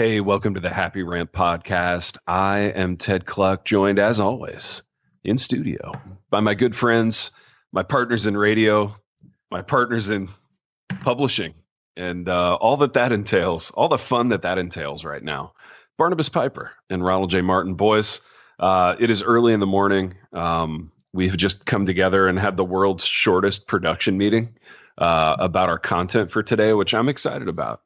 Hey, welcome to the Happy Rant podcast. I am Ted Kluck, joined as always in studio by my good friends, my partners in radio, my partners in publishing, and uh, all that that entails, all the fun that that entails right now. Barnabas Piper and Ronald J. Martin. Boys, uh, it is early in the morning. Um, we have just come together and had the world's shortest production meeting uh, about our content for today, which I'm excited about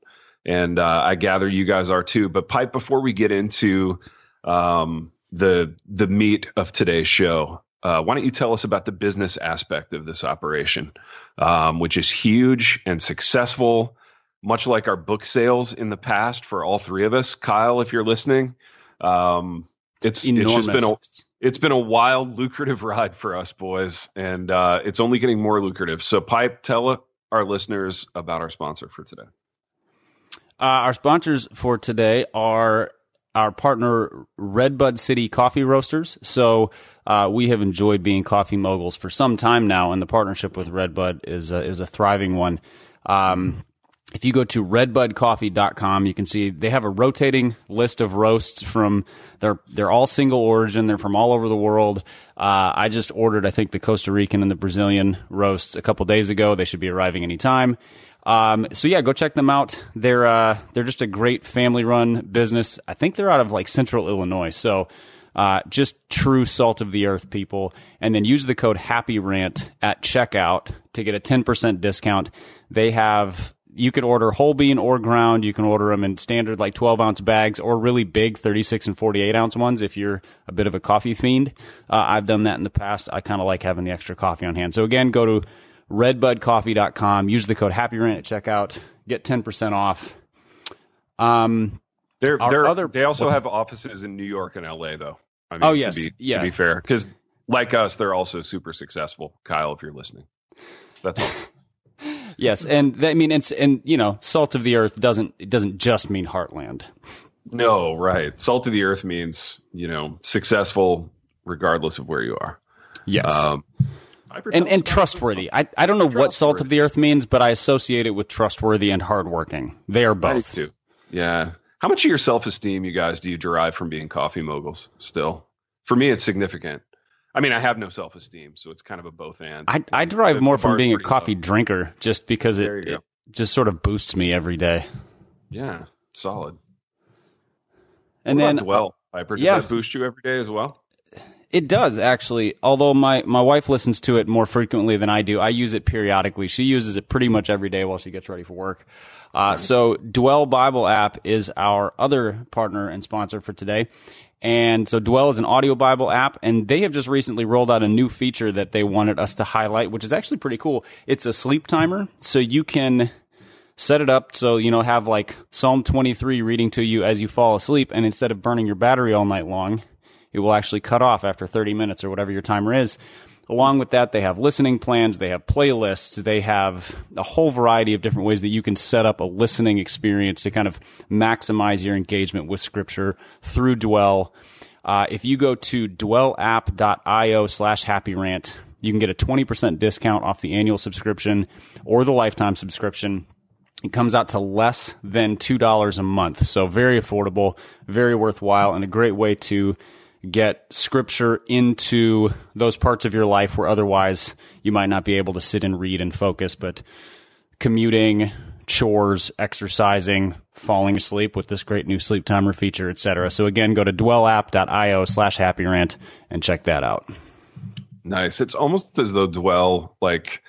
and uh, I gather you guys are too. But Pipe, before we get into um, the the meat of today's show, uh, why don't you tell us about the business aspect of this operation, um, which is huge and successful, much like our book sales in the past for all three of us. Kyle, if you're listening, um, it's Enormous. it's just been a it's been a wild, lucrative ride for us boys, and uh, it's only getting more lucrative. So, Pipe, tell our listeners about our sponsor for today. Uh, our sponsors for today are our partner Redbud City Coffee Roasters. So uh, we have enjoyed being coffee moguls for some time now, and the partnership with Redbud is a, is a thriving one. Um, if you go to redbudcoffee.com, you can see they have a rotating list of roasts from they're they're all single origin. They're from all over the world. Uh, I just ordered, I think, the Costa Rican and the Brazilian roasts a couple days ago. They should be arriving anytime. Um, so yeah, go check them out. They're uh, they're just a great family run business. I think they're out of like Central Illinois. So uh, just true salt of the earth people. And then use the code Happy Rant at checkout to get a ten percent discount. They have you can order whole bean or ground. You can order them in standard like 12 ounce bags or really big 36 and 48 ounce ones if you're a bit of a coffee fiend. Uh, I've done that in the past. I kind of like having the extra coffee on hand. So again, go to redbudcoffee.com. Use the code HappyRant at checkout. Get 10% off. Um, they're, they're, other, they also have offices in New York and LA, though. I mean, oh, yes. To be, yeah. to be fair, because like us, they're also super successful. Kyle, if you're listening, that's all. yes, and I mean, it's and you know, salt of the earth doesn't it doesn't just mean heartland. No, right. Salt of the earth means you know successful regardless of where you are. Yes. Um, and and trustworthy. I, I don't know what salt of the earth means, but I associate it with trustworthy and hardworking. They are both. too. Yeah. How much of your self esteem, you guys, do you derive from being coffee moguls? Still, for me, it's significant. I mean, I have no self esteem, so it's kind of a both and. I, I derive more from being a coffee low. drinker, just because it, it just sort of boosts me every day. Yeah, solid. And what then, uh, well, Piper, does yeah. that boost you every day as well? It does actually. Although my, my wife listens to it more frequently than I do. I use it periodically. She uses it pretty much every day while she gets ready for work. Uh, nice. so Dwell Bible app is our other partner and sponsor for today. And so Dwell is an audio Bible app and they have just recently rolled out a new feature that they wanted us to highlight, which is actually pretty cool. It's a sleep timer. So you can set it up so, you know, have like Psalm 23 reading to you as you fall asleep. And instead of burning your battery all night long, it will actually cut off after 30 minutes or whatever your timer is. Along with that, they have listening plans, they have playlists, they have a whole variety of different ways that you can set up a listening experience to kind of maximize your engagement with scripture through Dwell. Uh, if you go to dwellapp.io slash happy rant, you can get a 20% discount off the annual subscription or the lifetime subscription. It comes out to less than $2 a month. So very affordable, very worthwhile, and a great way to get scripture into those parts of your life where otherwise you might not be able to sit and read and focus, but commuting, chores, exercising, falling asleep with this great new sleep timer feature, etc. So again, go to dwellapp.io slash happy rant and check that out. Nice. It's almost as though Dwell like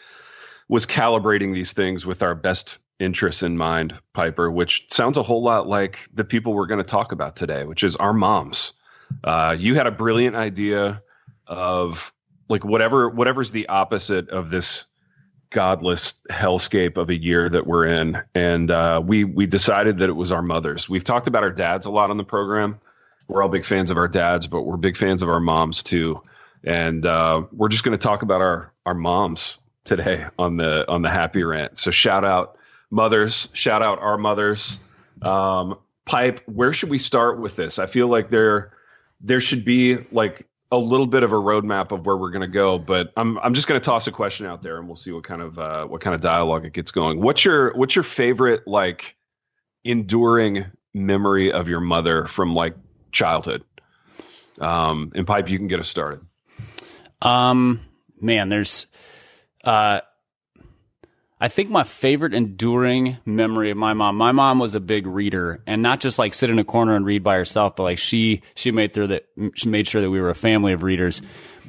was calibrating these things with our best interests in mind, Piper, which sounds a whole lot like the people we're going to talk about today, which is our moms. Uh, you had a brilliant idea of like whatever whatever's the opposite of this godless hellscape of a year that we're in, and uh, we we decided that it was our mothers. We've talked about our dads a lot on the program. We're all big fans of our dads, but we're big fans of our moms too. And uh, we're just going to talk about our our moms today on the on the happy rant. So shout out mothers, shout out our mothers. Um, Pipe, where should we start with this? I feel like there there should be like a little bit of a roadmap of where we're going to go, but I'm I'm just going to toss a question out there and we'll see what kind of uh, what kind of dialogue it gets going. What's your what's your favorite like enduring memory of your mother from like childhood? Um, and pipe, you can get us started. Um, man, there's, uh, I think my favorite enduring memory of my mom. My mom was a big reader, and not just like sit in a corner and read by herself, but like she she made sure that she made sure that we were a family of readers.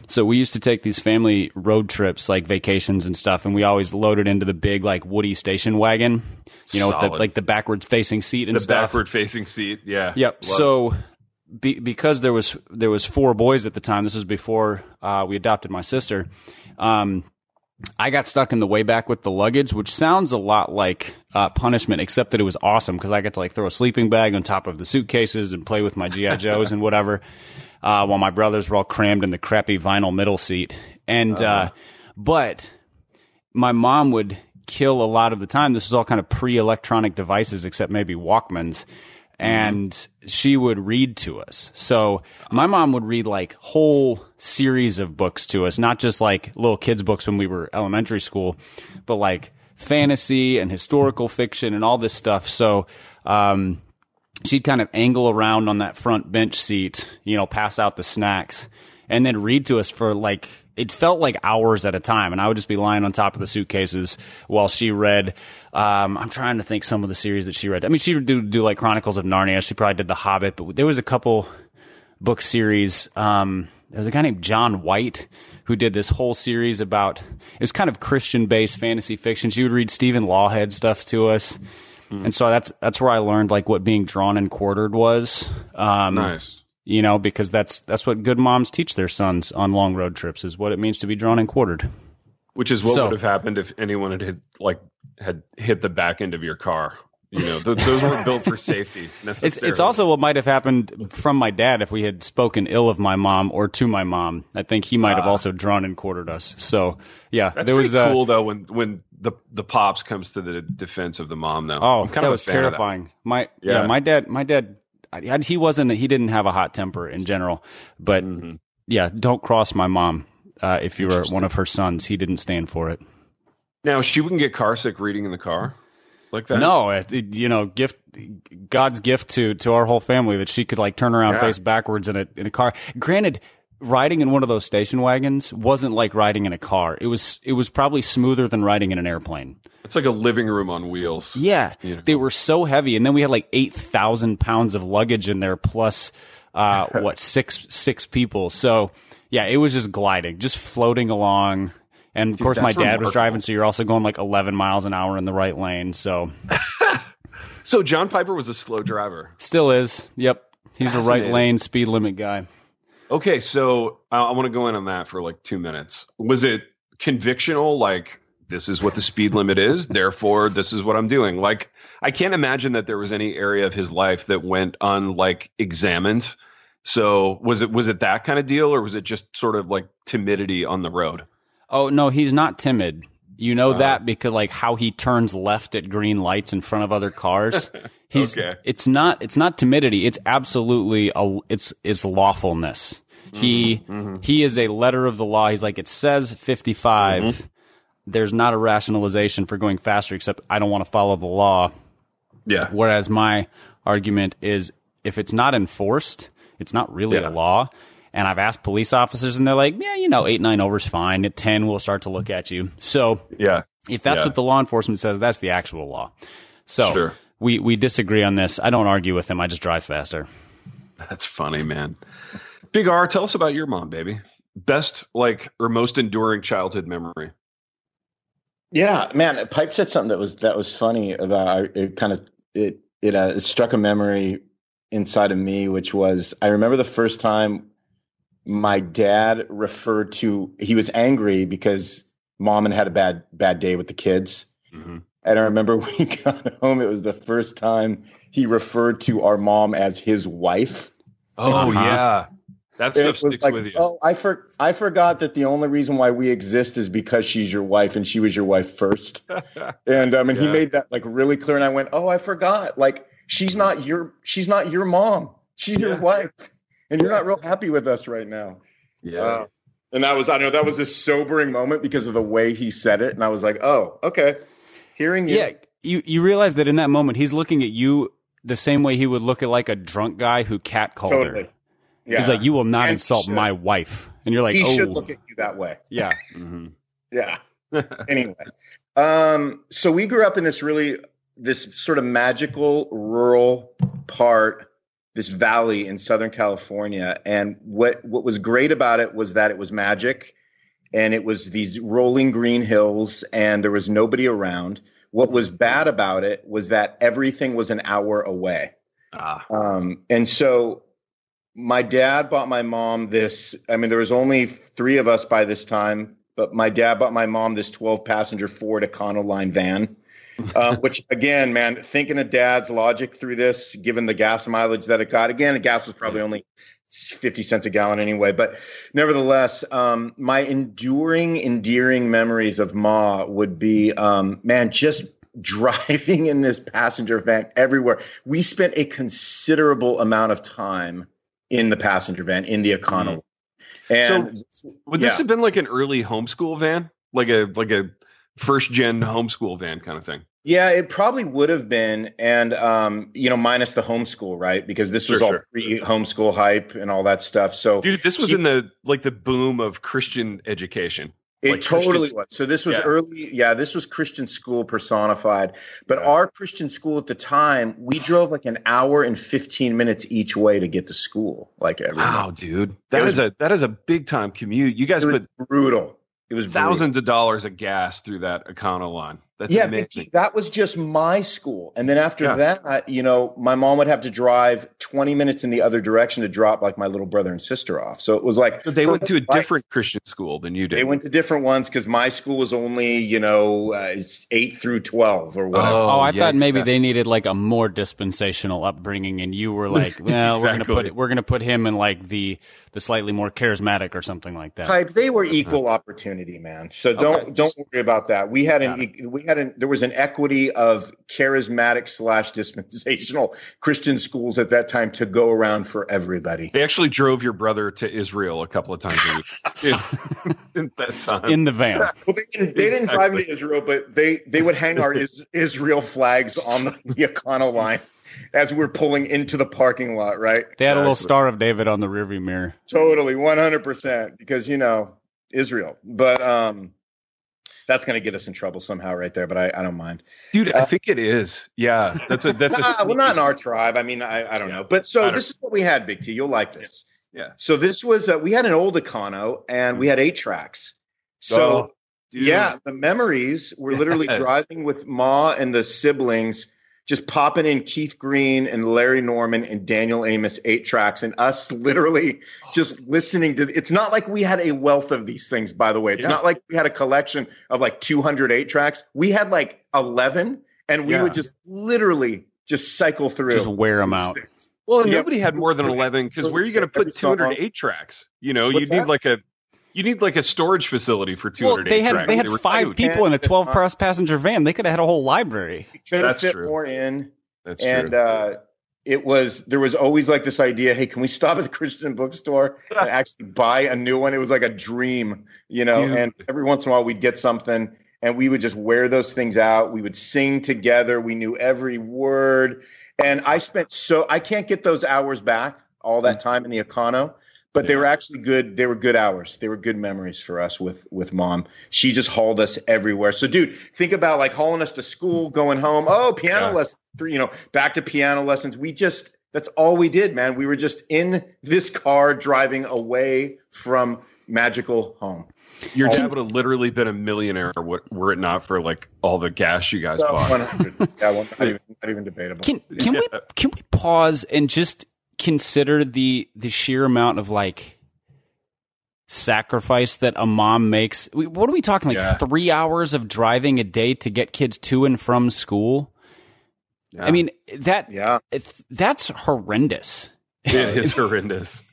So we used to take these family road trips, like vacations and stuff, and we always loaded into the big like Woody station wagon, you know, with the, like the backwards facing seat and The stuff. backward facing seat. Yeah. Yep. Love so be, because there was there was four boys at the time. This was before uh, we adopted my sister. Um, I got stuck in the way back with the luggage, which sounds a lot like uh, punishment, except that it was awesome because I got to like throw a sleeping bag on top of the suitcases and play with my GI Joes and whatever, uh, while my brothers were all crammed in the crappy vinyl middle seat. And uh, but my mom would kill a lot of the time. This is all kind of pre-electronic devices, except maybe Walkmans. And she would read to us. So my mom would read like whole series of books to us, not just like little kids books when we were elementary school, but like fantasy and historical fiction and all this stuff. So, um, she'd kind of angle around on that front bench seat, you know, pass out the snacks and then read to us for like it felt like hours at a time and I would just be lying on top of the suitcases while she read um, I'm trying to think some of the series that she read. I mean, she would do, do like Chronicles of Narnia. She probably did The Hobbit, but there was a couple book series. Um, there was a guy named John White who did this whole series about it was kind of Christian based fantasy fiction. She would read Stephen Lawhead stuff to us. And so that's that's where I learned like what being drawn and quartered was. Um, Nice. You know, because that's that's what good moms teach their sons on long road trips is what it means to be drawn and quartered. Which is what So- would have happened if anyone had hit, like had hit the back end of your car. You know, th- those weren't built for safety. It's Necessarily. it's also what might have happened from my dad if we had spoken ill of my mom or to my mom. I think he might have also drawn and quartered us. So yeah, That's there was uh, cool though when when the the pops comes to the defense of the mom though. Oh, that of was of that. terrifying. My yeah. Yeah. my dad, my dad, I- he wasn't. He didn't have a hot temper in general, but Mm-hmm. yeah, don't cross my mom. Uh, if you were one of her sons, he didn't stand for it. Now she wouldn't get car sick reading in the car like that. No, it- you know, gift God's gift to to our whole family that she could like turn around Yeah. face backwards in a in a car. Granted, riding in one of those station wagons wasn't like riding in a car. It was it was probably smoother than riding in an airplane. it's like a living room on wheels. Yeah, You know. they were so heavy, and then we had like eight thousand pounds of luggage in there, plus uh, what six six people. So yeah, it was just gliding, just floating along. And of course, my dad was driving, so you're also going like 11 miles an hour in the right lane. So So John Piper was a slow driver. still is. Yep, he's a right lane speed limit guy. Okay, so I, I want to go in on that for like two minutes. Was it convictional? Like this is what the speed limit is, therefore this is what I'm doing. Like I can't imagine that there was any area of his life that went unlike examined. So was it was it that kind of deal, or was it just sort of like timidity on the road? Oh no, he's not timid. You know that because like how he turns left at green lights in front of other cars. He's Okay. it's not it's not timidity. It's absolutely a it's it's lawfulness. Mm-hmm, he mm-hmm. he is a letter of the law. He's like it says 55. Mm-hmm. There's not a rationalization for going faster except I don't want to follow the law. Yeah, Whereas my argument is if it's not enforced, it's not really Yeah. a law. And I've asked police officers and they're like, yeah, you know, eight, nine over's fine. At 10, we'll start to look at you. So yeah. if that's Yeah. what the law enforcement says, that's the actual law. So Sure. we, we disagree on this. I don't argue with him. I just drive faster. That's funny, man. Big R, tell us about your mom, baby. Best like or most enduring childhood memory. Yeah, man. Pipe said something that was that was funny about it. Kind of it it, uh, it struck a memory inside of me, which was I remember the first time my dad referred to he was angry because mom had had a bad bad day with the kids, Mhm. and I remember when he got home, it was the first time he referred to our mom as his wife. Oh Uh-huh. yeah, that It stuff was sticks like, with you. oh, I for I forgot that the only reason why we exist is because she's your wife and she was your wife first. And um, and he made that like really clear. And I went, oh, I forgot. Like she's not your she's not your mom. She's Yeah. your wife, and you're not real happy with us right now. yeah, Uh, and that was I know that was a sobering moment because of the way he said it. And I was like, oh, okay, hearing you. Yeah. You, you realize that in that moment, he's looking at you the same way he would look at like a drunk guy who cat called Totally. her. Yeah. He's like, "You will not And insult my wife," and you're like, he "Oh, should look at you that way. yeah." Mhm. Yeah. anyway, um, so we grew up in this really this sort of magical rural part, this valley in Southern California, and what what was great about it was that it was magic, and it was these rolling green hills, and there was nobody around. What was bad about it was that everything was an hour away. Ah, Um, and so my dad bought my mom this. I mean, there was only three of us by this time, but my dad bought my mom this 12 passenger Ford Econoline van. Um, which again, man, thinking of dad's logic through this, given the gas mileage that it got, again, the gas was probably only 50 cents a gallon anyway. But nevertheless, um, my enduring, endearing memories of Ma would be, um, man, just driving in this passenger van everywhere. We spent a considerable amount of time in the passenger van in the economy. And would yeah. this have been like an early homeschool van, like a like a first gen homeschool van kind of thing? Yeah, it probably would have been, and um, you know, minus the homeschool, right? Because this was Sure, all sure. pre homeschool hype and all that stuff. So Dude, this was She- in the like the boom of Christian education. it like totally Christian- was. So this was Yeah. early. Yeah, this was Christian school personified. But Yeah. our Christian school at the time, we drove like an hour and fifteen minutes each way to get to school. Like every Wow, dude, that is was- a that is a big time commute. You guys it was put brutal. It was thousands of dollars of gas through that Econoline. That's yeah, amazing. Vicky, that was just my school. And then after Yeah. that, you know, my mom would have to drive 20 minutes in the other direction to drop like my little brother and sister off. So it was like So they went to a Right. different Christian school than you did. They went to different ones because my school was only, you know, uh, it's eight through 12 or whatever. Oh, I yeah, thought maybe yeah. they needed like a more dispensational upbringing, and you were like, "Well, we're gonna put we're gonna put him in like the the slightly more charismatic or something like that." Type, they were equal opportunity, man. So don't Okay. don't worry about that. We had Got an we had an there was an equity of charismatic slash dispensational Christian schools at that time to go around for everybody. They actually drove your brother to Israel a couple of times a week in, in that time. In the van. Well, they didn't, they didn't drive Exactly. into Israel, but they, they would hang our is, Israel flags on the, the Econoline as we were pulling into the parking lot, right? They had a little Star of David on the rearview mirror. Totally, 100%, because, you know, Israel. But um, that's going to get us in trouble somehow right there, but I, I don't mind. Dude, I think it is. Yeah, that's a that's a. Well, not in our tribe. I mean, I, I don't know. But so this is what we had, Big T. You'll like this. Yeah. So this was, uh, we had an old Econo and we had eight tracks. So, Oh. Yeah, the memories were literally Yes. driving with Ma and the siblings, just popping in Keith Green and Larry Norman and Daniel Amos eight tracks, and us literally just listening to. It's not like we had a wealth of these things, by the way. It's Yeah. not like we had a collection of like 208 tracks. We had like 11, and we Yeah. would just literally just cycle through. Just wear them out. Well, and Yeah. nobody had more than eleven because where are you going to Every put song. two hundred eight tracks? You know, you need like a you need like a storage facility for 200 Well, they had tracks. they had were five huge. people in a 12 plus passenger van. They could have had a whole library. Could have That's fit true. more in. That's and true. uh, it was there was always like this idea hey can we stop at the christian bookstore and actually buy a new one it was like a dream you know Dude. and every once in a while we'd get something and we would just wear those things out we would sing together we knew every word and i spent so i can't get those hours back all that time in the econo but they were actually good they were good hours. They were good memories for us with with mom. She just hauled us everywhere. So dude think about like hauling us to school going home. Oh piano Yeah. lessons you know back to piano lessons. We just that's all we did man. We were just in this car driving away from magical home. Your all- dad would have literally been a millionaire were were it not for like all the gas you guys oh, bought. 100 yeah well, not, even, not even debatable. Can can we can we pause and just consider the the sheer amount of like sacrifice that a mom makes? What are we talking like Yeah. three hours of driving a day to get kids to and from school? Yeah. I mean that yeah it, that's horrendous. it is horrendous.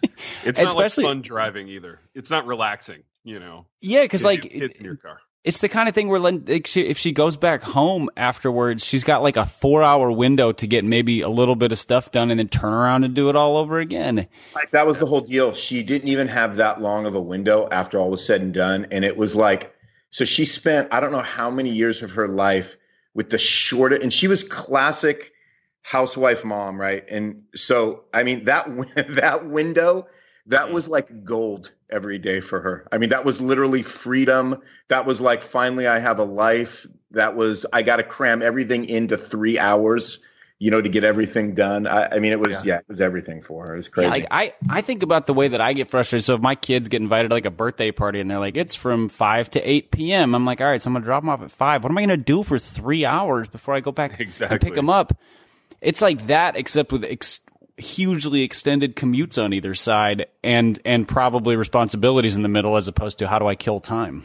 It's not like fun driving either. It's not relaxing. You know, Yeah, because like kids in your car. It's the kind of thing where like, she, if she goes back home afterwards, she's got like a four hour window to get maybe a little bit of stuff done and then turn around and do it all over again. Like, that was the whole deal. She didn't even have that long of a window after all was said and done. And it was like, so she spent, I don't know how many years of her life with the shortest, and she was classic housewife mom, right? And so, I mean, that that window, that hmm. was like gold every day for her. I mean, that was literally freedom. That was like finally I have a life. That was I got to cram everything into three hours you know, to get everything done. I, I mean, it was yeah. yeah. it was everything for her. It was crazy. Yeah, like I, I think about the way that I get frustrated. So if my kids get invited to like a birthday party and they're like, it's from five to eight p.m. I'm like, all right, so I'm gonna drop them off at five. What am I gonna do for three hours before I go back exactly. and pick them up? It's like that, except with ex- hugely extended commutes on either side and and probably responsibilities in the middle, as opposed to how do I kill time.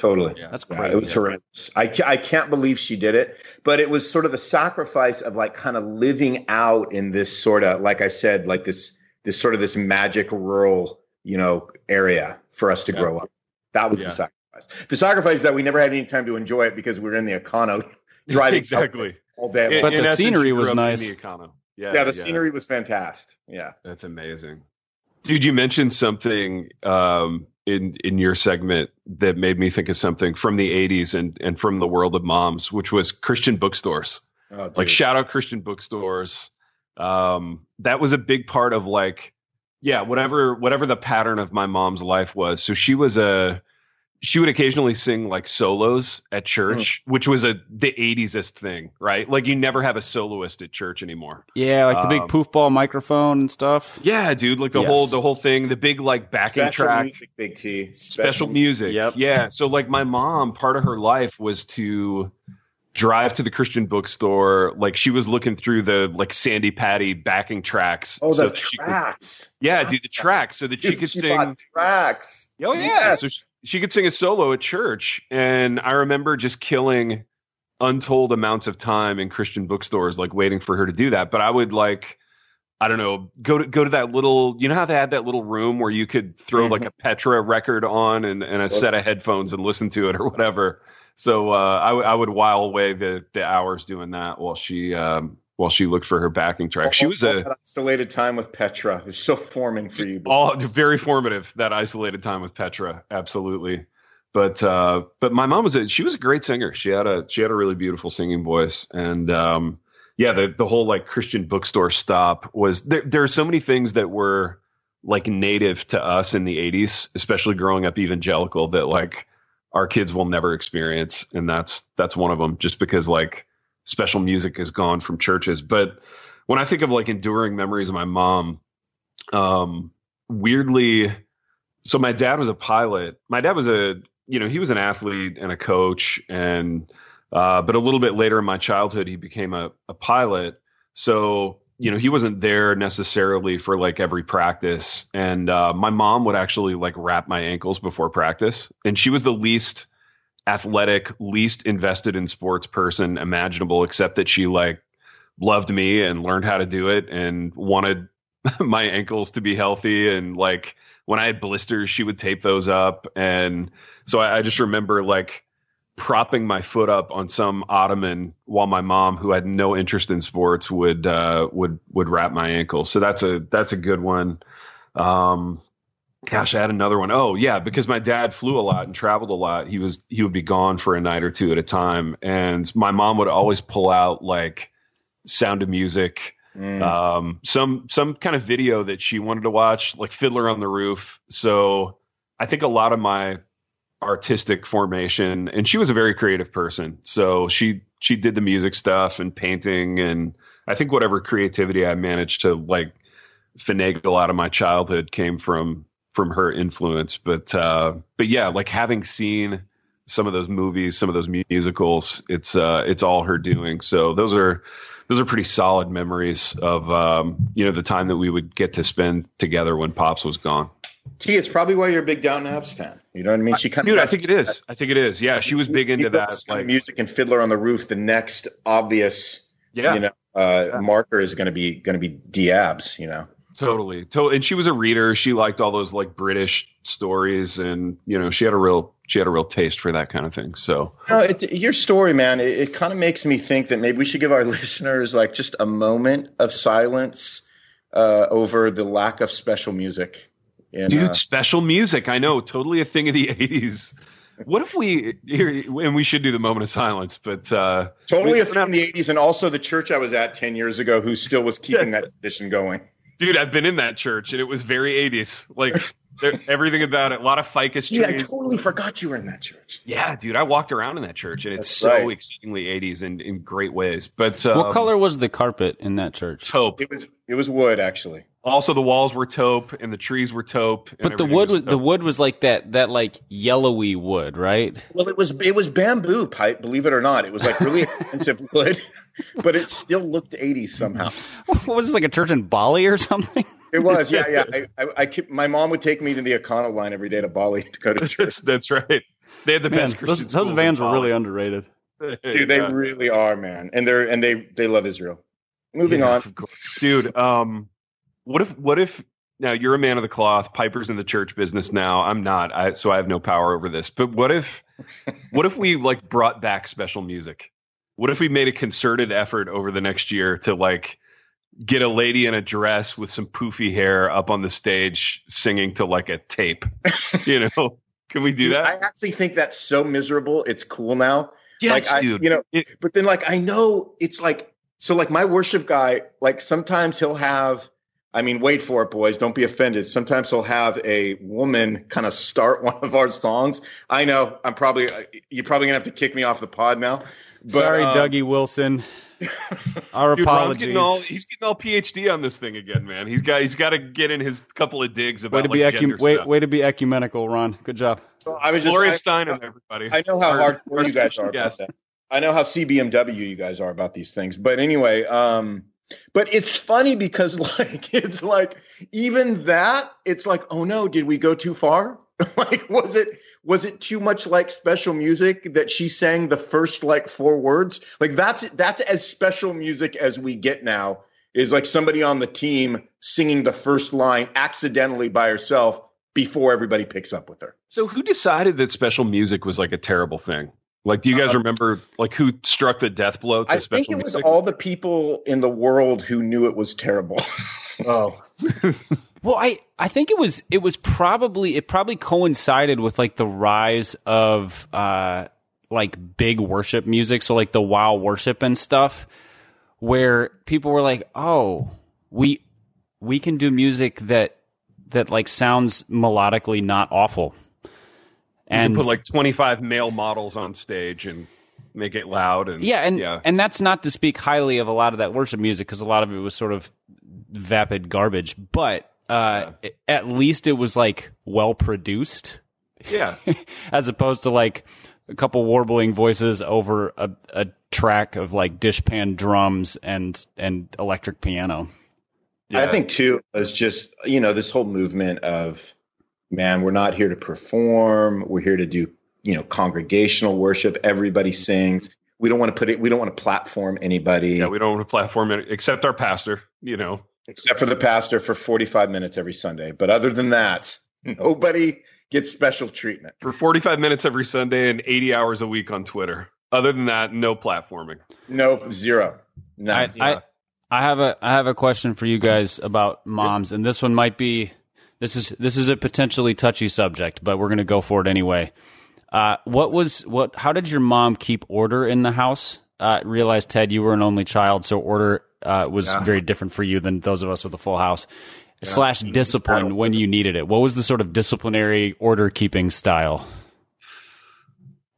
Totally. Yeah, that's crazy. Yeah, it was horrendous. I, I can't believe she did it, but it was sort of the sacrifice of like kind of living out in this sort of, like I said, like this, this sort of this magic rural, you know, area for us to yeah. grow up. That was yeah. the sacrifice. The sacrifice that we never had any time to enjoy it because we were in the econo driving exactly all day. In, but the scenery was nice. Yeah, yeah, the scenery was fantastic. Yeah, that's amazing. Dude, you mentioned something um, in in your segment that made me think of something from the 80s and and from the world of moms which was christian bookstores. Oh, like shout out christian bookstores. Um, that was a big part of like yeah whatever whatever the pattern of my mom's life was. So she was a she would occasionally sing like solos at church, mm. which was a the 80s thing, right? Like you never have a soloist at church anymore. Yeah, like the big um, poofball microphone and stuff. Yeah, dude, like the yes. whole the whole thing, the big like backing special track, music, big T, special, special music. Yep. Yeah, so like my mom, part of her life was to drive to the Christian bookstore. Like she was looking through the like Sandi Patty backing tracks. Oh, the tracks. Could, yeah, do the tracks so that she could she sing tracks. Oh yeah, yes. so she, she could sing a solo at church, and I remember just killing untold amounts of time in Christian bookstores, like waiting for her to do that. But I would like. I don't know, go to go to that little you know how they had that little room where you could throw mm-hmm. like a Petra record on and, and a set of headphones and listen to it or whatever. So uh, I, w- I would while away the the hours doing that while she um, while she looked for her backing track. She was a isolated time with Petra. It's so forming for you. All very formative that isolated time with Petra. Absolutely. But uh, but my mom was a she was a great singer. She had a she had a really beautiful singing voice and um, yeah the the whole like Christian bookstore stop was there. There are so many things that were like native to us in the 80s, especially growing up evangelical that like our kids will never experience and that's that's one of them just because like special music is gone from churches. But when i think of like enduring memories of my mom um weirdly so my dad was a pilot. My dad was a you know he was an athlete and a coach and uh but a little bit later in my childhood he became a, a pilot. So you know he wasn't there necessarily for like every practice. And uh, my mom would actually like wrap my ankles before practice. And she was the least athletic least invested in sports person imaginable except that she like loved me and learned how to do it and wanted my ankles to be healthy and like when i had blisters she would tape those up and so I, I just remember like propping my foot up on some ottoman while my mom, who had no interest in sports, would uh, would would wrap my ankle. So that's a that's a good one. Um, gosh, I had another one. Oh yeah, because my dad flew a lot and traveled a lot. He was he would be gone for a night or two at a time, and my mom would always pull out like Sound of Music. Mm. Um, some some kind of video that she wanted to watch, like Fiddler on the Roof. So I think a lot of my artistic formation and she was a very creative person so she she did the music stuff and painting and i think whatever creativity i managed to like finagle out of my childhood came from from her influence but uh but yeah like having seen some of those movies some of those musicals it's uh it's all her doing so those are those are pretty solid memories of um you know the time that we would get to spend together when pops was gone T, it's probably why you're a big Downton Abs fan. You know what I mean? She kind dude, of, I think it is. I think it is. Yeah, she was big into that. Like music and Fiddler on the Roof. The next obvious, yeah, you know, uh, yeah. marker is going to be going to be Diabs. You know, totally. To- and she was a reader. She liked all those like British stories, and you know, she had a real she had a real taste for that kind of thing. So, it, your story, man, it, it kind of makes me think that maybe we should give our listeners like just a moment of silence uh, over the lack of special music Dude, uh, special music. I know, totally a thing of the '80s. what if we here and we should do the moment of silence, but uh totally a thing in the '80s, and also the church I was at ten years ago, who still was keeping that tradition going. Dude, I've been in that church, and it was very '80s. Like everything about it, a lot of ficus trees. Yeah, I totally forgot you were in that church. Yeah, dude, I walked around in that church, and it's That's so right. exceedingly '80s and in great ways. But um, what color was the carpet in that church? Taupe. It was. It was wood, actually. Also, the walls were taupe, and the trees were taupe. But the wood was, was the wood was like that that like yellowy wood, right? Well, it was it was bamboo pipe. Believe it or not, it was like really expensive wood, but it still looked 80s somehow. What was this like a church in Bali or something? It was, yeah, yeah. I, I, I keep, my mom would take me to the Econoline every day to Bali to go to church. that's, right. They had the man, best. those, those vans were really underrated. Dude, they yeah. really are, man, and they're and they they love Israel. Moving yeah, on, dude. Um, what if what if now you're a man of the cloth, Piper's in the church business now. I'm not, I, so I have no power over this. But what if what if we like brought back special music? What if we made a concerted effort over the next year to like get a lady in a dress with some poofy hair up on the stage singing to like a tape. you know, can we do dude, that? I actually think that's so miserable. It's cool now. Yes, like, dude. I, you know, it, but then like I know it's like so like my worship guy, like sometimes he'll have I mean, wait for it, boys. Don't be offended. Sometimes he'll have a woman kind of start one of our songs. I know I'm probably uh, you're probably gonna have to kick me off the pod now. But, Sorry, um, Dougie Wilson. Our Dude, apologies. Getting all, he's getting all PhD on this thing again, man. He's got he's got to get in his couple of digs about way to be like, ecu- way, way, to be ecumenical, Ron. Good job. Well, I was just Gloria Steinem, everybody. I know how hard you guys are about that. I know how CBMW you guys are about these things. But anyway, um, but it's funny because like it's like even that it's like oh no, did we go too far? like was it was it too much like special music that she sang the first like four words? Like that's that's as special music as we get now is like somebody on the team singing the first line accidentally by herself before everybody picks up with her. So who decided that special music was like a terrible thing? Like, do you guys uh, remember like who struck the death blow to special music? I special think it music? was all the people in the world who knew it was terrible. oh. well, I I think it was it was probably it probably coincided with like the rise of uh like big worship music, so like the wow worship and stuff, where people were like, "Oh, we we can do music that that like sounds melodically not awful." and put like 25 male models on stage and make it loud and yeah and yeah. and that's not to speak highly of a lot of that worship music because a lot of it was sort of vapid garbage but uh, yeah. at least it was like well produced yeah as opposed to like a couple warbling voices over a, a track of like dishpan drums and and electric piano yeah. i think too is just you know this whole movement of man, we're not here to perform. We're here to do, you know, congregational worship. Everybody sings. We don't want to put it, we don't want to platform anybody. Yeah, we don't want to platform it except our pastor, you know. Except for the pastor for 45 minutes every Sunday. But other than that, nobody gets special treatment. For 45 minutes every Sunday and 80 hours a week on Twitter. Other than that, no platforming. No, zero. None. I, I, I have a I have a question for you guys about moms, and this one might be this is this is a potentially touchy subject, but we're going to go for it anyway. Uh, what was what? How did your mom keep order in the house? Uh, realized Ted, you were an only child, so order uh, was yeah. very different for you than those of us with a full house. Yeah. Slash discipline when you needed it. What was the sort of disciplinary order keeping style?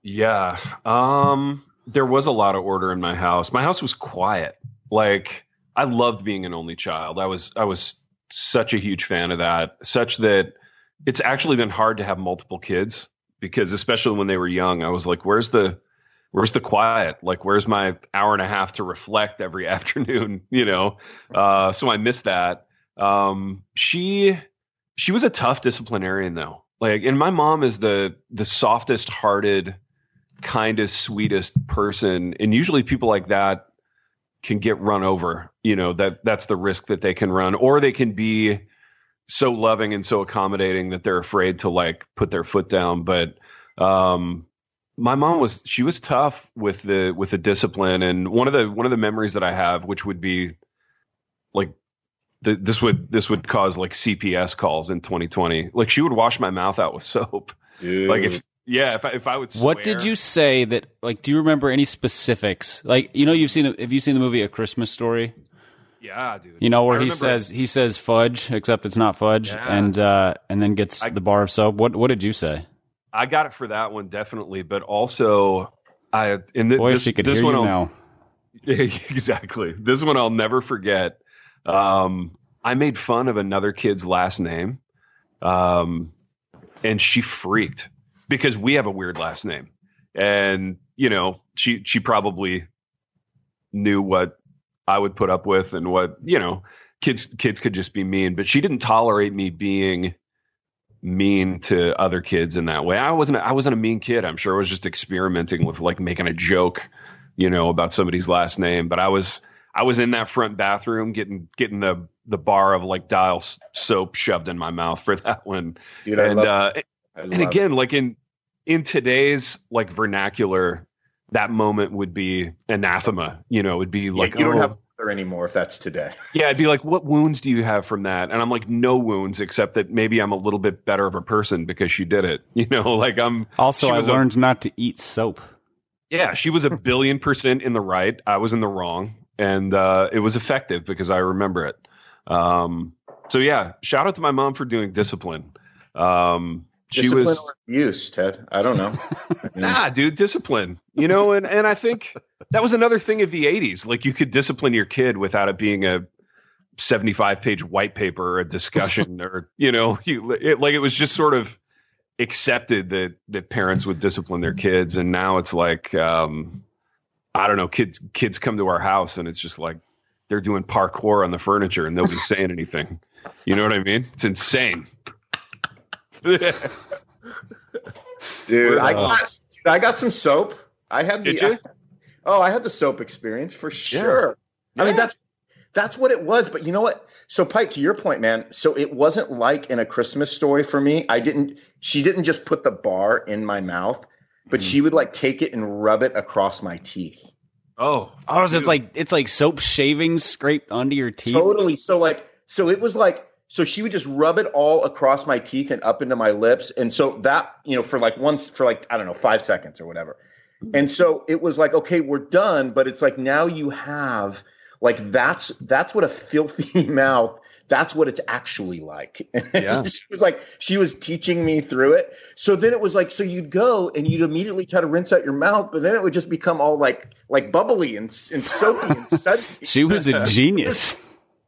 Yeah, um, there was a lot of order in my house. My house was quiet. Like I loved being an only child. I was I was such a huge fan of that, such that it's actually been hard to have multiple kids because especially when they were young, I was like, where's the where's the quiet? Like, where's my hour and a half to reflect every afternoon? You know, uh, so I missed that. Um, she she was a tough disciplinarian though. Like, and my mom is the the softest hearted, kindest, sweetest person, and usually people like that can get run over. You know that that's the risk that they can run, or they can be so loving and so accommodating that they're afraid to like put their foot down. But um, my mom was she was tough with the with the discipline, and one of the one of the memories that I have, which would be like the, this would this would cause like CPS calls in 2020. Like she would wash my mouth out with soap. Ew. Like if Yeah, if I, if I would. Swear, What did you say that like? Do you remember any specifics? Like you know, you've seen have you seen the movie A Christmas Story? Yeah, dude. You know where I he remember- says he says fudge, except it's not fudge, Yeah. and uh, and then gets I- the bar of soap. What what did you say? I got it for that one definitely, but also I in Boy, this, she could this hear one you I'll, now. exactly. This one I'll never forget. Um, I made fun of another kid's last name, um, and she freaked because we have a weird last name, and you know she she probably knew what I would put up with and what you know kids kids could just be mean, but she didn't tolerate me being mean to other kids in that way. I wasn't I wasn't a mean kid. I'm sure I was just experimenting with like making a joke, you know, about somebody's last name, but I was I was in that front bathroom getting getting the the bar of like dial soap shoved in my mouth for that one. Dude, I and love, uh and again it. like in in today's like vernacular that moment would be anathema, you know, it'd be Yeah, like you don't oh, have her anymore if that's today. yeah, I'd be like, what wounds do you have from that? And I'm like, no wounds, except that maybe I'm a little bit better of a person because she did it. You know, like I'm. Also, I was a- learned not to eat soap. yeah, she was a billion percent in the right. I was in the wrong, and uh, it was effective because I remember it. Um, so yeah, shout out to my mom for doing discipline. Um, she Discipline was or abuse, Ted. I don't know. I mean, nah, dude, discipline. You know, and and I think that was another thing of the '80s. Like you could discipline your kid without it being a 75 page white paper or a discussion or you know you it, like it was just sort of accepted that that parents would discipline their kids and now it's like um i don't know kids kids come to our house and it's just like they're doing parkour on the furniture and nobody's saying anything you know what i mean it's insane dude, I got dude, I got some soap. I had the Did you? oh, I had the soap experience for sure. I mean, that's that's what it was. But you know what? So, Pike, to your point, man. So it wasn't like in a Christmas story for me. I didn't. She didn't just put the bar in my mouth, but Mhm. she would like take it and rub it across my teeth. oh Oh, so it's like it's like soap shavings scraped onto your teeth. Totally. So like, so it was like, so she would just rub it all across my teeth and up into my lips, and so that you know for like once for like I don't know five seconds or whatever, mm-hmm. and so it was like okay we're done, but it's like now you have like that's that's what a filthy mouth. That's what it's actually like. Yeah. she was like, she was teaching me through it. So then it was like, so you'd go and you'd immediately try to rinse out your mouth, but then it would just become all like, like bubbly and, and soapy and sudsy. She was a genius.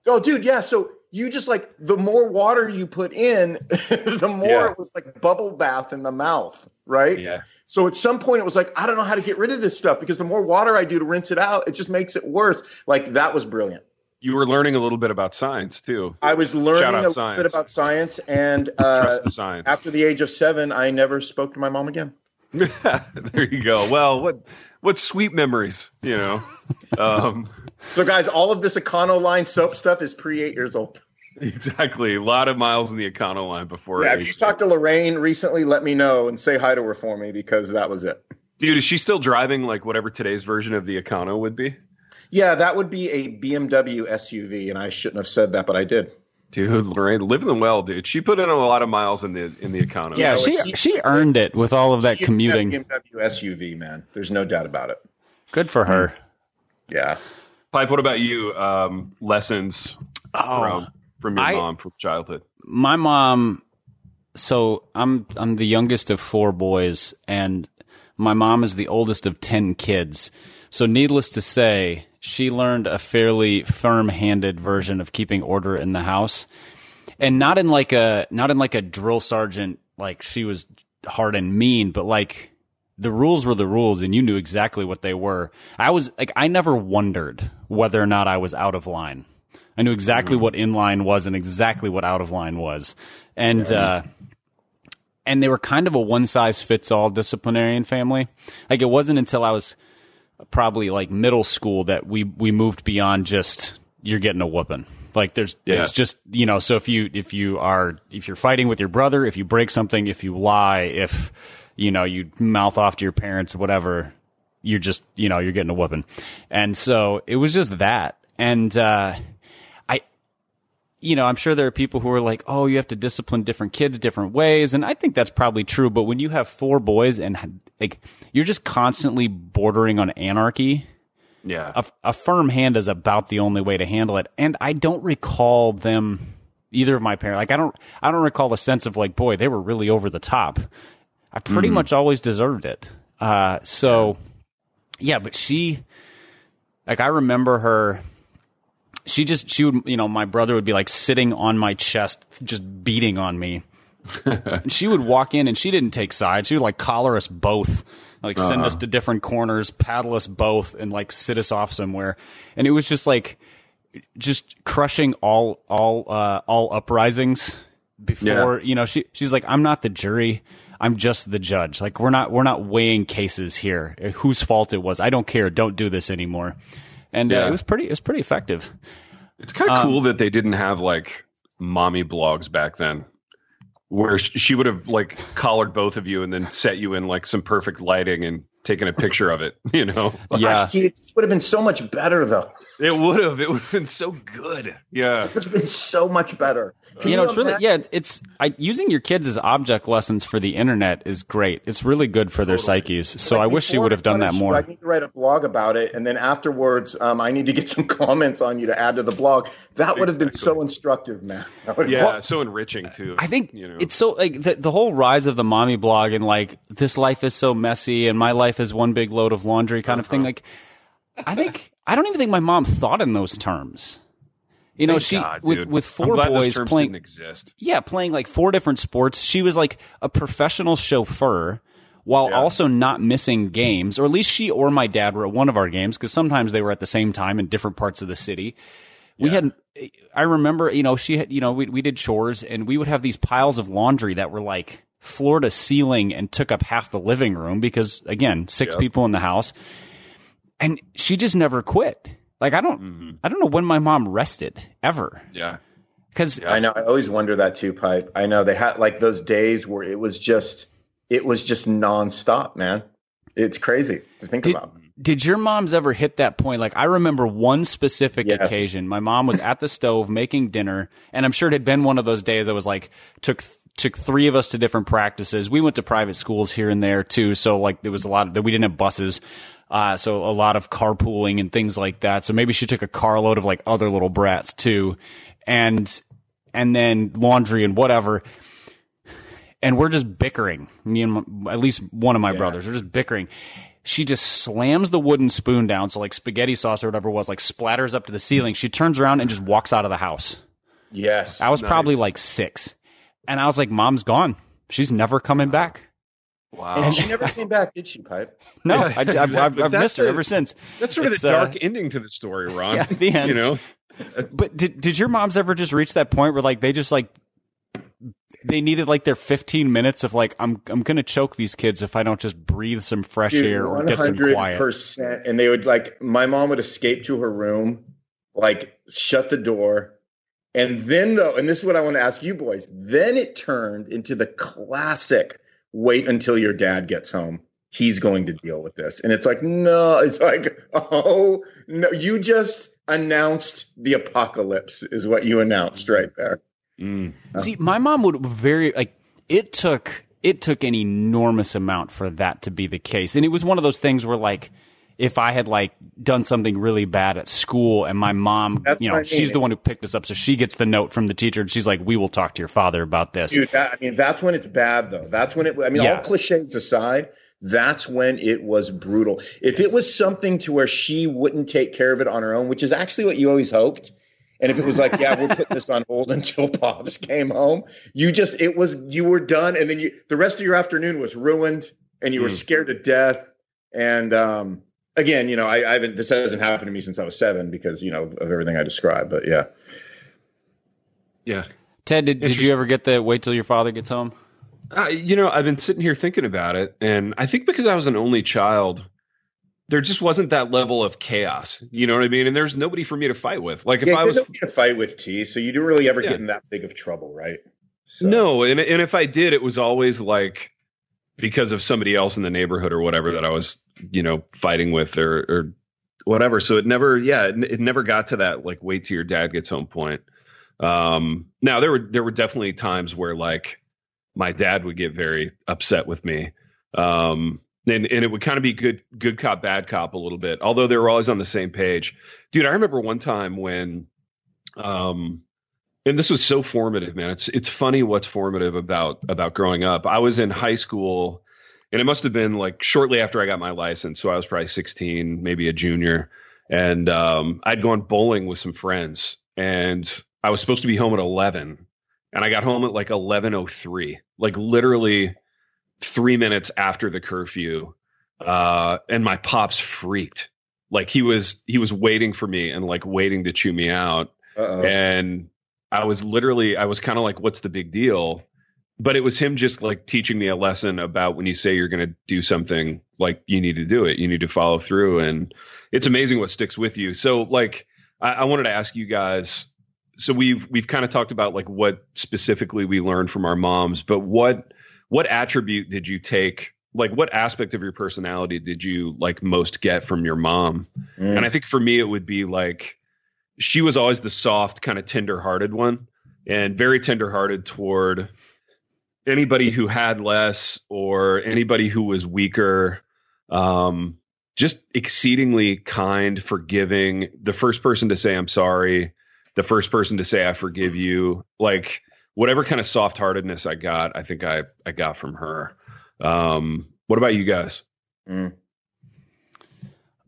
Oh, dude, yeah. So you just like the more water you put in, the more Yeah. it was like bubble bath in the mouth, right? yeah So at some point it was like, I don't know how to get rid of this stuff because the more water I do to rinse it out, it just makes it worse. Like that was brilliant. you were learning a little bit about science too I was learning a science. bit about science, and uh, trust the science after the age of seven, I never spoke to my mom again. there you go well what what sweet memories you know um So, guys, all of this Econoline soap stuff is pre eight years old. Exactly. A lot of miles in the Econoline before. Yeah, if you talked to Lorraine recently, let me know and say hi to her for me because that was it. Dude, is she still driving like whatever today's version of the Econo would be? Yeah, that would be a BMW SUV, and I shouldn't have said that, but I did. Dude, Lorraine, living the well, dude. She put in a lot of miles in the in the Econo. Yeah, know, she she earned it with all of that She is commuting. BMW SUV, man. There's no doubt about it. Good for her. Yeah. Pipe, what about you? Um, lessons Oh, from from your I- mom from childhood. my mom so i'm i'm the youngest of four boys and my mom is the oldest of 10 kids so needless to say she learned a fairly firm-handed version of keeping order in the house. And not in like a not in like a drill sergeant like she was hard and mean but like the rules were the rules and you knew exactly what they were. I was like i never wondered whether or not i was out of line. I knew exactly what in line was and exactly what out of line was. And uh and they were kind of a one size fits all disciplinarian family. Like it wasn't until I was probably like middle school that we we moved beyond just you're getting a whooping. Like there's Yeah. it's just you know, so if you if you are if you're fighting with your brother, if you break something, if you lie, if you know, you mouth off to your parents, whatever, you're just you know, you're getting a whooping. And so it was just that. And uh I you know, I'm sure there are people who are like, oh, you have to discipline different kids different ways. And I think that's probably true. But when you have four boys and like, you're just constantly bordering on anarchy. Yeah. A, a firm hand is about the only way to handle it. And I don't recall them, either of my parents, like, I don't, I don't recall a sense of like, boy, they were really over the top. I pretty much always deserved it. Uh, so yeah, but she, like, I remember her, she just she would you know my brother would be like sitting on my chest just beating on me and she would walk in and she didn't take sides. She would like collar us both like send Uh-huh. us to different corners paddle us both and like sit us off somewhere. And it was just like just crushing all all uh all uprisings before you know she she's like i'm not the jury. I'm just the judge. Like we're not we're not weighing cases here. Whose fault it was. I don't care. Don't do this anymore. And uh, Yeah. it was pretty it was pretty effective. It's kind Um, of cool that they didn't have like mommy blogs back then, where she would have like collared both of you and then set you in like some perfect lighting and taken a picture of it. You know, Yeah. Gosh, dude, it would have been so much better though. it would have. It would have been so good. Yeah, It would have been so much better. Can you know, it's really imagine- yeah. It's I, using your kids as object lessons for the internet is great. It's really good for their psyches. So Like, I wish you would have done that more. I need to write a blog about it, and then afterwards, um, I need to get some comments on you to add to the blog. That would have been so instructive, man. That would have yeah, Well, so enriching too. I think you know. it's so like the, the whole rise of the mommy blog and like this life is so messy and my life is one big load of laundry kind of thing. Uh-huh. Like, I think I don't even think my mom thought in those terms. You know, Thank she God, with with I'm four glad boys terms playing yeah, playing like four different sports. She was like a professional chauffeur while Yeah. also not missing games, or at least she or my dad were at one of our games because sometimes they were at the same time in different parts of the city. We had, I remember, you know, she had, you know, we, we did chores and we would have these piles of laundry that were like floor to ceiling and took up half the living room because again, six Yep. people in the house. And she just never quit. Like, I don't, Mm-hmm. I don't know when my mom rested ever. Yeah, Cause I know. I always wonder that too, Pipe. I know they had like those days where it was just, it was just nonstop, man. It's crazy to think Did, about. did your mom's ever hit that point? Like, I remember one specific Yes. occasion. My mom was at the stove making dinner, and I'm sure it had been one of those days that was like took took three of us to different practices. We went to private schools here and there too, so like there was a lot that we didn't have buses. Uh, so a lot of carpooling and things like that. So maybe she took a carload of like other little brats too, and and then laundry and whatever and we're just bickering. Me and my, at least one of my brothers are just bickering. She just slams the wooden spoon down, so like spaghetti sauce or whatever it was, like splatters up to the ceiling. She turns around and just walks out of the house. Yes. I was probably like six, and I was like, "Mom's gone. She's never coming back." wow. and she never came back, did she, Pipe? No, Yeah, I, have exactly. I've, I've That's missed her the- ever since. That's sort of It's, the uh, dark ending to the story, Ron. Yeah, the end. You know, But did did your moms ever just reach that point where like they just like they needed like their 15 minutes of like I'm I'm gonna choke these kids if I don't just breathe some fresh air or get some quiet. percent. And they would like my mom would escape to her room, like shut the door, and then though, and this is what I want to ask you boys. Then it turned into the classic: wait until your dad gets home. He's going to deal with this, and it's like no, it's like oh no, you just announced the apocalypse is what you announced right there. Mm. See, my mom would very like it took it took an enormous amount for that to be the case. And it was one of those things where like if I had like done something really bad at school and my mom, That's you know, she's the one who picked us up, so she gets the note from the teacher and she's like, "We will talk to your father about this." Dude, that, I mean, that's when it's bad, though. That's when it. I mean, Yeah. all cliches aside, that's when it was brutal. If it was something to where she wouldn't take care of it on her own, which is actually what you always hoped, and if it was like, yeah, we're putting this on hold until pops came home, you just it was you were done, and then you the rest of your afternoon was ruined, and you were Mm. scared to death. And um, again, you know, I, I haven't. This hasn't happened to me since I was seven because you know of everything I described. But yeah. Yeah. Ted, did, did you ever get the wait till your father gets home? Uh, you know, I've been sitting here thinking about it, and I think because I was an only child, there just wasn't that level of chaos. You know what I mean? And there's nobody for me to fight with. Like if yeah, I was to fight with T, so you don't really ever Yeah. get in that big of trouble, right? So- no, and and if I did, it was always like because of somebody else in the neighborhood or whatever that I was, you know, fighting with or or whatever. So it never, yeah, it, it never got to that like wait till your dad gets home point. Um, now there were there were definitely times where like my dad would get very upset with me. Um, and, and it would kind of be good good cop bad cop a little bit although they were always on the same page dude i remember one time when um and this was so formative man it's it's funny what's formative about about growing up i was in high school and it must have been like shortly after i got my license so i was probably 16 maybe a junior and um i'd gone bowling with some friends and i was supposed to be home at 11 and i got home at like 1103 like literally three minutes after the curfew, uh, and my pops freaked. Like he was he was waiting for me and like waiting to chew me out. Uh-oh. And I was literally I was kind of like, what's the big deal? But it was him just like teaching me a lesson about when you say you're going to do something, like you need to do it, you need to follow through, and it's amazing what sticks with you. So like I, I wanted to ask you guys. So we've we've kind of talked about like what specifically we learned from our moms, but what what attribute did you take like what aspect of your personality did you like most get from your mom mm. and i think for me it would be like she was always the soft kind of tender-hearted one and very tender-hearted toward anybody who had less or anybody who was weaker um, just exceedingly kind forgiving the first person to say i'm sorry the first person to say i forgive you like whatever kind of soft heartedness I got, I think I I got from her. Um, what about you guys? Mm.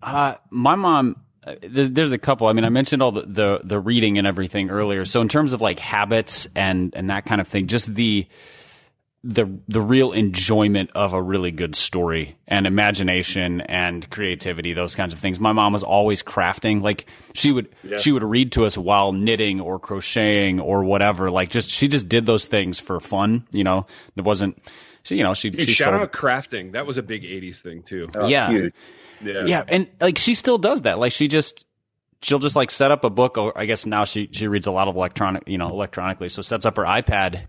Uh, my mom. Uh, there's a couple. I mean, I mentioned all the, the the reading and everything earlier. So in terms of like habits and and that kind of thing, just the the the real enjoyment of a really good story and imagination and creativity those kinds of things. My mom was always crafting. Like she would yeah. she would read to us while knitting or crocheting or whatever. Like just she just did those things for fun you know? It wasn't she you know she, Dude, she shout sold, out crafting. That was a big 80s thing too. Oh, yeah yeah yeah and like she still does that like she just she'll just like set up a book or I guess now she she reads a lot of electronic you know electronically so sets up her iPad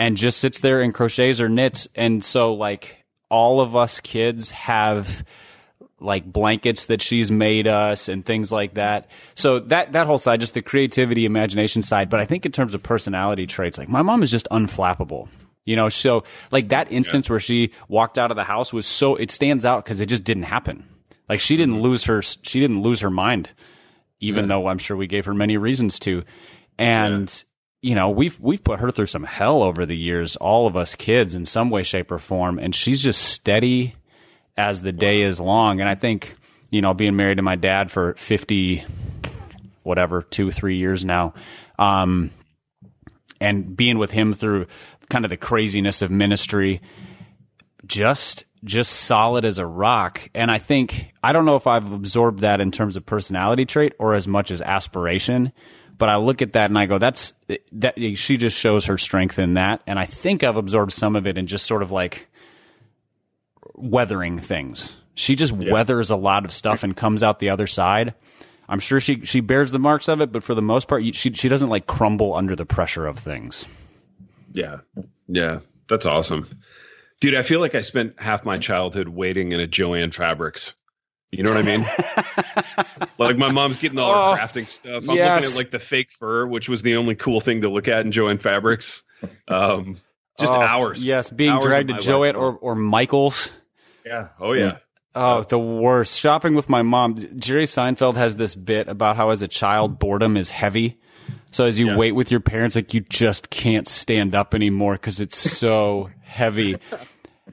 and just sits there and crochets or knits. And so like all of us kids have like blankets that she's made us and things like that. So that that whole side, just the creativity, imagination side. But I think in terms of personality traits, like my mom is just unflappable. You know, so like that instance yeah. where she walked out of the house was so it stands out because it just didn't happen. Like she didn't mm-hmm. lose her she didn't lose her mind, even yeah. though I'm sure we gave her many reasons to. And you know, we've we've put her through some hell over the years, all of us kids in some way, shape, or form, and she's just steady as the day is long. And I think, you know, being married to my dad for fifty, whatever, two three years now, um, and being with him through kind of the craziness of ministry, just just solid as a rock. And I think I don't know if I've absorbed that in terms of personality trait or as much as aspiration but I look at that and I go, that's that she just shows her strength in that. And I think I've absorbed some of it in just sort of like weathering things. She just yeah. weathers a lot of stuff and comes out the other side. I'm sure she, she bears the marks of it, but for the most part, she, she doesn't like crumble under the pressure of things. Yeah. Yeah. That's awesome. Dude, I feel like I spent half my childhood waiting in a Jo-Ann Fabrics you know what I mean? like my mom's getting all oh, her crafting stuff. I'm yes. looking at like the fake fur, which was the only cool thing to look at in Jo-Ann Fabrics. Um, just oh, hours. Yes, being hours dragged to Jo-Ann or, or Michaels. Yeah. Oh yeah. Oh, the worst. Shopping with my mom. Jerry Seinfeld has this bit about how as a child boredom is heavy. So as you yeah. wait with your parents, like you just can't stand up anymore because it's so heavy.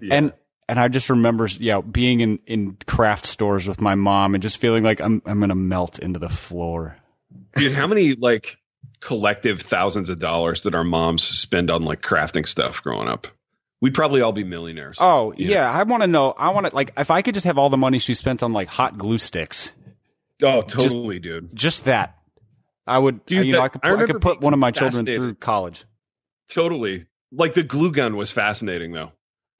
Yeah. And and I just remember, yeah, being in, in craft stores with my mom and just feeling like I'm I'm gonna melt into the floor. Dude, how many like collective thousands of dollars did our moms spend on like crafting stuff growing up? We'd probably all be millionaires. Oh yeah, know? I want to know. I want to like if I could just have all the money she spent on like hot glue sticks. Oh, totally, just, dude. Just that. I would. Dude, you that, know, I could. I, I could put one of my children through college. Totally. Like the glue gun was fascinating, though.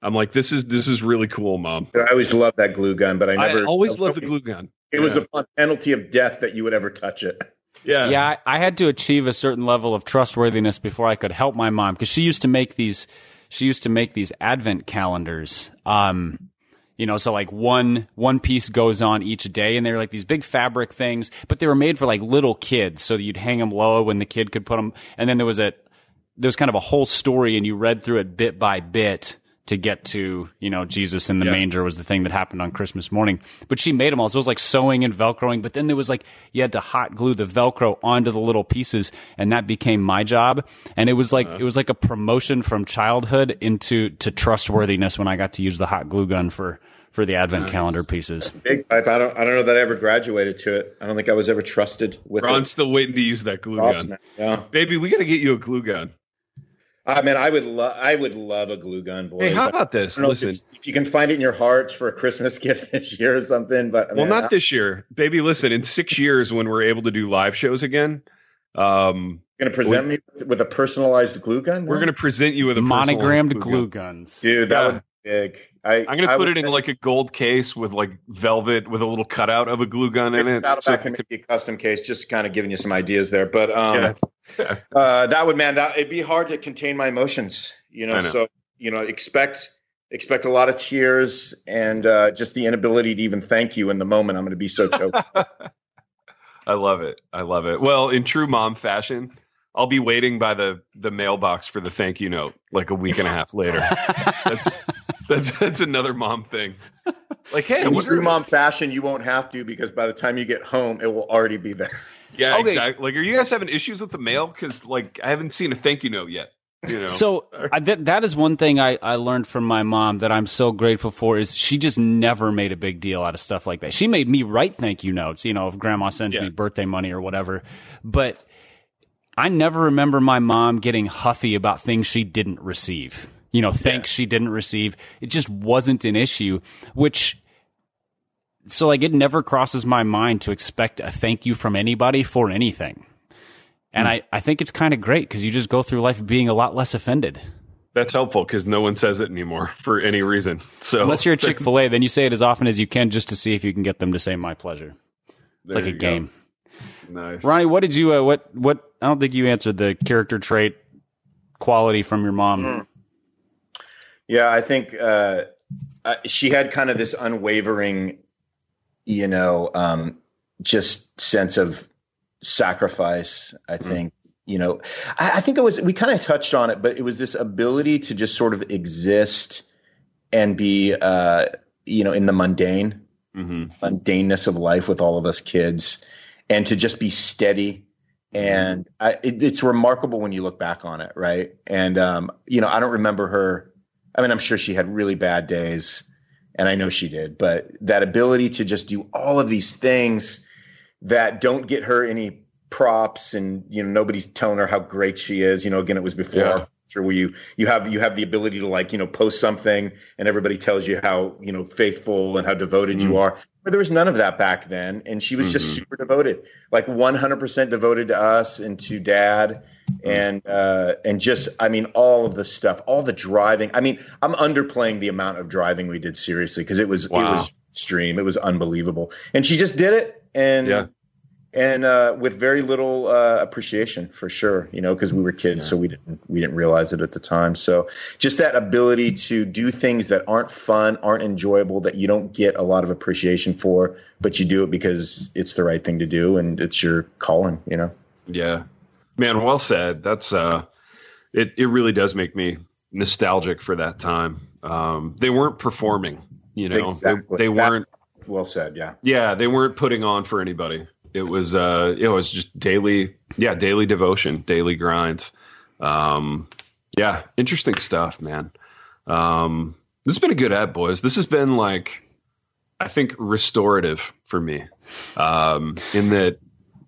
I'm like, this is this is really cool, mom. I always loved that glue gun, but I never I always loved the glue gun. It yeah. was a penalty of death that you would ever touch it. Yeah, yeah. I, I, had to achieve a certain level of trustworthiness before I could help my mom because she used to make these. She used to make these advent calendars. Um, You know, so like one one piece goes on each day, and they're like these big fabric things, but they were made for like little kids, so you'd hang them low when the kid could put them. And then there was a there was kind of a whole story, and you read through it bit by bit to get to, you know, Jesus in the Yeah. manger was the thing that happened on Christmas morning. But she made them all. So it was like sewing and Velcroing. But then there was like, you had to hot glue the Velcro onto the little pieces. And that became my job. And it was like, uh-huh. it was like a promotion from childhood into, to trustworthiness when I got to use the hot glue gun for, for the advent Nice. calendar pieces. Big pipe. I don't. I don't know that I ever graduated to it. I don't think I was ever trusted with Ron's it. still waiting to use that glue Props, gun. man. Yeah. Baby, we got to get you a glue gun. I mean, I would love. I would love a glue gun, boy. Hey, how I about this? Listen, if, if you can find it in your hearts for a Christmas gift this year or something. But I well, mean, not this year, baby. Listen, in six years when we're able to do live shows again, um, going to present me with a personalized glue gun. we're going to present you with a Monogrammed personalized glue gun. guns. dude. That Yeah. would be big. I, I'm going to I put it in like a gold case with like velvet with a little cutout of a glue gun in it. Saddleback So can we could- make a custom case, just kind of giving you some ideas there. But um, Yeah. uh, that would man, that it'd be hard to contain my emotions, you know. Know. So you know, expect expect a lot of tears and uh, just the inability to even thank you in the moment. I'm going to be so choked. I love it. I love it. Well, in true mom fashion, I'll be waiting by the the mailbox for the thank you note like a week and a half later. That's that's that's another mom thing. Like, hey, I in wonder true mom fashion, you won't have to because by the time you get home, it will already be there. yeah, Okay. exactly. Like, are you guys having issues with the mail? Because like, I haven't seen a thank you note yet. You know, So I, that that is one thing I, I learned from my mom that I'm so grateful for is she just never made a big deal out of stuff like that. She made me write thank you notes, you know, if grandma sends Yeah. me birthday money or whatever. But I never remember my mom getting huffy about things she didn't receive. You know, thanks she didn't receive. It just wasn't an issue, which so like it never crosses my mind to expect a thank you from anybody for anything. And I, I think it's kind of great because you just go through life being a lot less offended. that's helpful because no one says it anymore for any reason. So Unless you're a Chick fil A, then you say it as often as you can just to see if you can get them to say my pleasure. It's There like a go. game. Nice. Ronnie, what did you, uh, what, what, I don't think you answered the character trait quality from your mom. Yeah, I think uh, uh, she had kind of this unwavering, you know, um, just sense of sacrifice. I think, you know, I, I think it was, we kind of touched on it, but it was this ability to just sort of exist and be, uh, you know, in the mundane, hmm mundaneness of life with all of us kids and to just be steady. And I, it, it's remarkable when you look back on it right? And um, you know i don't remember her i mean i'm sure she had really bad days and i know she did but that ability to just do all of these things that don't get her any props and you know nobody's telling her how great she is you know again it was before Yeah. culture where you you have you have the ability to like you know post something and everybody tells you how you know faithful and how devoted you mm. are but there was none of that back then and she was just Mhm. super devoted like 100% devoted to us and to dad and uh and just i mean all of the stuff all the driving i mean i'm underplaying the amount of driving we did seriously because it was it was extreme it was unbelievable and she just did it and Yeah. And uh, with very little uh, appreciation for sure you know because we were kids so we didn't we didn't realize it at the time so just that ability to do things that aren't fun aren't enjoyable that you don't get a lot of appreciation for but you do it because it's the right thing to do and it's your calling you know Yeah. Man, well said. That's uh it it really does make me nostalgic for that time. Um they weren't performing, you know. Exactly. They, they weren't well said yeah yeah, they weren't putting on for anybody. It was uh it was just daily yeah, daily devotion, daily grinds. Um yeah, interesting stuff, man. Um this has been a good ad, boys. This has been like I think restorative for me. Um in that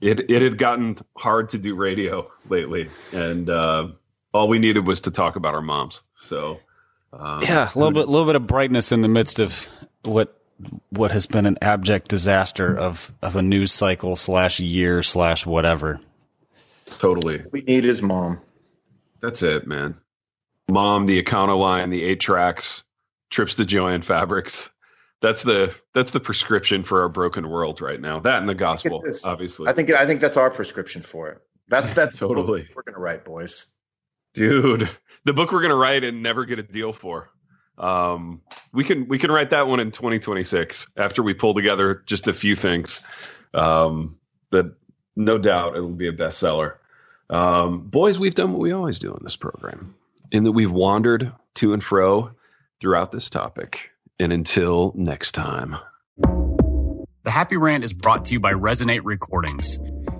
it it had gotten hard to do radio lately, and uh, all we needed was to talk about our moms. So um, Yeah, a little bit, a little bit of brightness in the midst of what what has been an abject disaster of of a news cycle slash year slash whatever. totally. we need his mom That's it, man. Mom, the Econoline, the eight tracks, trips to Jo-Ann Fabrics. That's the that's the prescription for our broken world right now. That and the gospel, is. obviously. i think i think that's our prescription for it that's that's Totally. what we're gonna write boys Dude, the book we're gonna write and never get a deal for. Um, we can we can write that one in 2026 after we pull together just a few things. Um, that no doubt it'll be a bestseller. Um, boys, we've done what we always do in this program, in that we've wandered to and fro throughout this topic. And until next time. The Happy Rant is brought to you by Resonate Recordings.